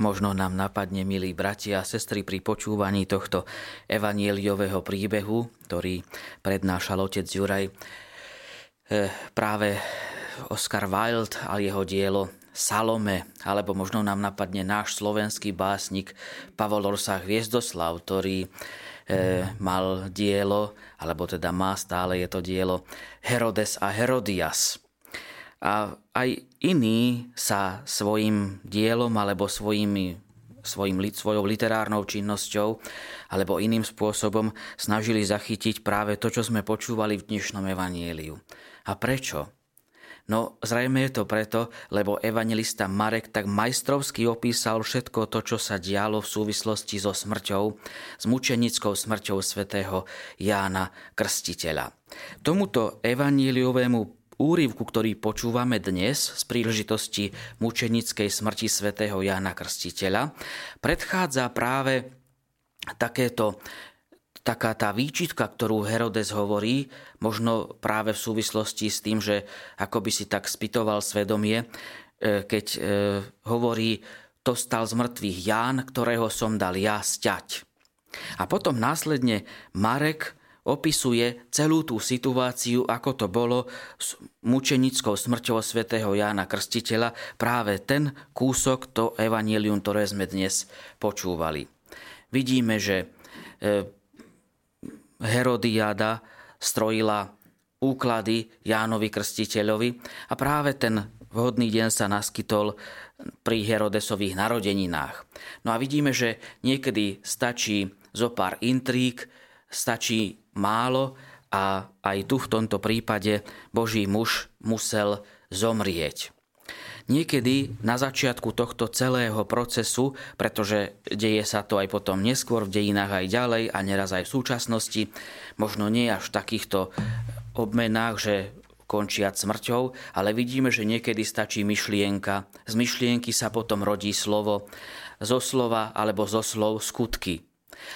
možno nám napadne, milí bratia a sestry, pri počúvaní tohto evanieliového príbehu, ktorý prednášal otec Juraj, eh, práve Oscar Wilde a jeho dielo Salome, alebo možno nám napadne náš slovenský básnik Pavol Orsách Hviezdoslav, ktorý e, mal dielo, alebo teda má stále je to dielo Herodes a Herodias. A aj iní sa svojim dielom alebo svojimi svojim, svojou literárnou činnosťou alebo iným spôsobom snažili zachytiť práve to, čo sme počúvali v dnešnom evanieliu. A prečo? No zrejme je to preto, lebo evangelista Marek tak majstrovsky opísal všetko to, čo sa dialo v súvislosti so smrťou, s mučenickou smrťou svätého Jána Krstiteľa. Tomuto evaníliovému úryvku, ktorý počúvame dnes z príležitosti mučenickej smrti svätého Jána Krstiteľa, predchádza práve takéto taká tá výčitka, ktorú Herodes hovorí, možno práve v súvislosti s tým, že ako by si tak spitoval svedomie, e, keď e, hovorí, to stal z mŕtvych Ján, ktorého som dal ja sťať. A potom následne Marek opisuje celú tú situáciu, ako to bolo s mučenickou smrťou svätého Jána Krstiteľa, práve ten kúsok, to evanílium, ktoré sme dnes počúvali. Vidíme, že e, Herodiada strojila úklady Jánovi Krstiteľovi a práve ten vhodný deň sa naskytol pri Herodesových narodeninách. No a vidíme, že niekedy stačí zo pár intrík, stačí málo a aj tu v tomto prípade Boží muž musel zomrieť. Niekedy na začiatku tohto celého procesu, pretože deje sa to aj potom neskôr v dejinách aj ďalej a neraz aj v súčasnosti, možno nie až v takýchto obmenách, že končiať smrťou, ale vidíme, že niekedy stačí myšlienka. Z myšlienky sa potom rodí slovo, zo slova alebo zo slov skutky.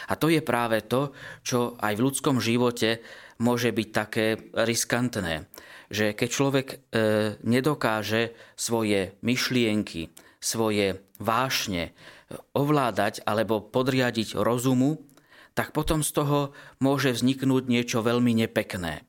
A to je práve to, čo aj v ľudskom živote môže byť také riskantné že keď človek e, nedokáže svoje myšlienky, svoje vášne ovládať alebo podriadiť rozumu, tak potom z toho môže vzniknúť niečo veľmi nepekné.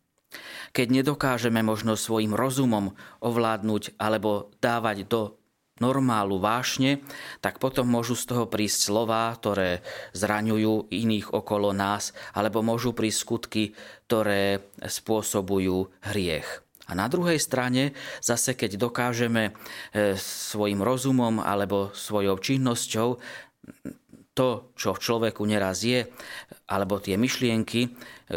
Keď nedokážeme možno svojim rozumom ovládnuť alebo dávať do normálu vášne, tak potom môžu z toho prísť slová, ktoré zraňujú iných okolo nás, alebo môžu prísť skutky, ktoré spôsobujú hriech. A na druhej strane, zase keď dokážeme e, svojim rozumom alebo svojou činnosťou to, čo v človeku neraz je, alebo tie myšlienky e,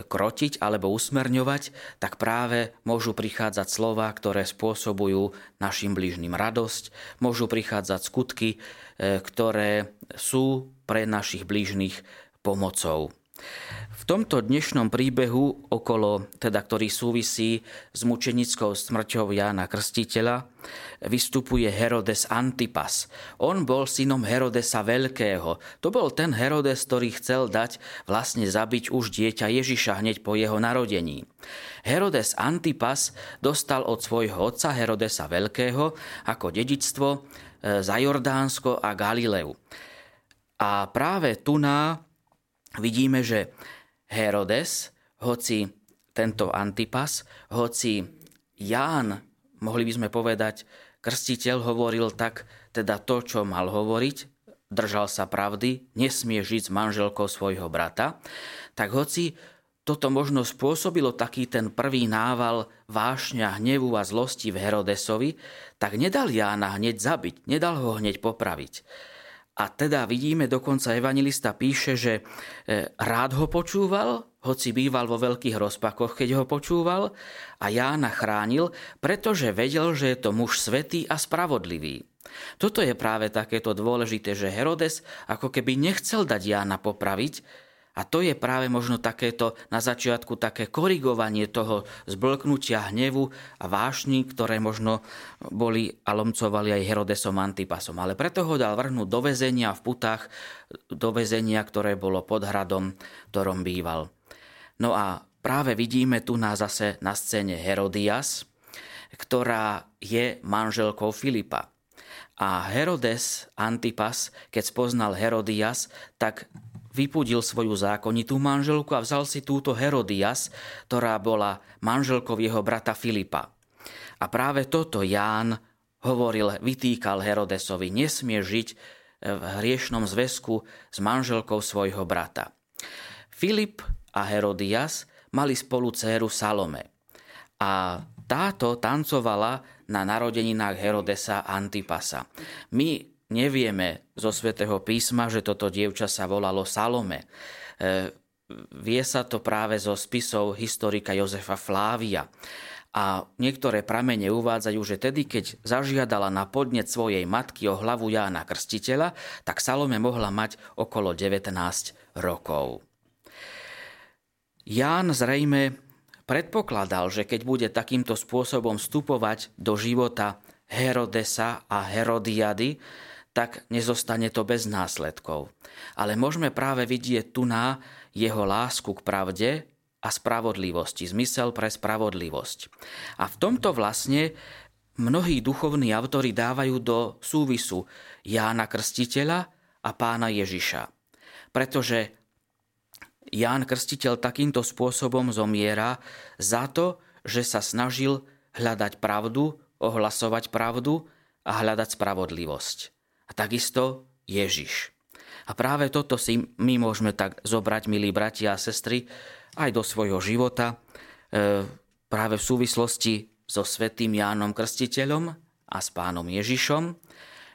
krotiť alebo usmerňovať, tak práve môžu prichádzať slova, ktoré spôsobujú našim blížnym radosť, môžu prichádzať skutky, e, ktoré sú pre našich blížnych pomocou. V tomto dnešnom príbehu, okolo, teda, ktorý súvisí s mučenickou smrťou Jána Krstiteľa, vystupuje Herodes Antipas. On bol synom Herodesa Veľkého. To bol ten Herodes, ktorý chcel dať vlastne zabiť už dieťa Ježiša hneď po jeho narodení. Herodes Antipas dostal od svojho otca Herodesa Veľkého ako dedičstvo e, za Jordánsko a Galileu. A práve tu na vidíme, že Herodes, hoci tento Antipas, hoci Ján, mohli by sme povedať, krstiteľ hovoril tak, teda to, čo mal hovoriť, držal sa pravdy, nesmie žiť s manželkou svojho brata, tak hoci toto možno spôsobilo taký ten prvý nával vášňa, hnevu a zlosti v Herodesovi, tak nedal Jána hneď zabiť, nedal ho hneď popraviť. A teda vidíme, dokonca evangelista píše, že e, rád ho počúval, hoci býval vo veľkých rozpakoch, keď ho počúval, a Jána chránil, pretože vedel, že je to muž svetý a spravodlivý. Toto je práve takéto dôležité, že Herodes ako keby nechcel dať Jána popraviť, a to je práve možno takéto na začiatku také korigovanie toho zblknutia hnevu a vášni, ktoré možno boli a lomcovali aj Herodesom Antipasom. Ale preto ho dal vrhnúť do väzenia v putách, do väzenia, ktoré bolo pod hradom, ktorom býval. No a práve vidíme tu na zase na scéne Herodias, ktorá je manželkou Filipa. A Herodes Antipas, keď spoznal Herodias, tak vypudil svoju zákonitú manželku a vzal si túto Herodias, ktorá bola manželkou jeho brata Filipa. A práve toto Ján hovoril, vytýkal Herodesovi, nesmie žiť v hriešnom zväzku s manželkou svojho brata. Filip a Herodias mali spolu dceru Salome. A táto tancovala na narodeninách Herodesa Antipasa. My nevieme zo svätého písma, že toto dievča sa volalo Salome. E, vie sa to práve zo spisov historika Jozefa Flávia. A niektoré pramene uvádzajú, že tedy, keď zažiadala na podnet svojej matky o hlavu Jána Krstiteľa, tak Salome mohla mať okolo 19 rokov. Ján zrejme predpokladal, že keď bude takýmto spôsobom vstupovať do života Herodesa a Herodiady, tak nezostane to bez následkov. Ale môžeme práve vidieť tu na jeho lásku k pravde a spravodlivosti, zmysel pre spravodlivosť. A v tomto vlastne mnohí duchovní autory dávajú do súvisu Jána Krstiteľa a pána Ježiša. Pretože Ján Krstiteľ takýmto spôsobom zomiera za to, že sa snažil hľadať pravdu, ohlasovať pravdu a hľadať spravodlivosť. A takisto Ježiš. A práve toto si my môžeme tak zobrať, milí bratia a sestry, aj do svojho života, e, práve v súvislosti so svetým Jánom Krstiteľom a s pánom Ježišom,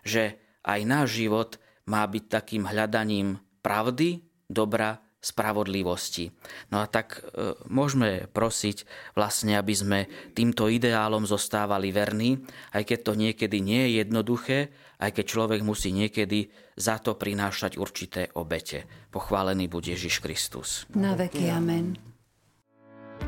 že aj náš život má byť takým hľadaním pravdy, dobra spravodlivosti. No a tak e, môžeme prosiť vlastne, aby sme týmto ideálom zostávali verní, aj keď to niekedy nie je jednoduché, aj keď človek musí niekedy za to prinášať určité obete. Pochválený bude Ježiš Kristus. Na veky amen.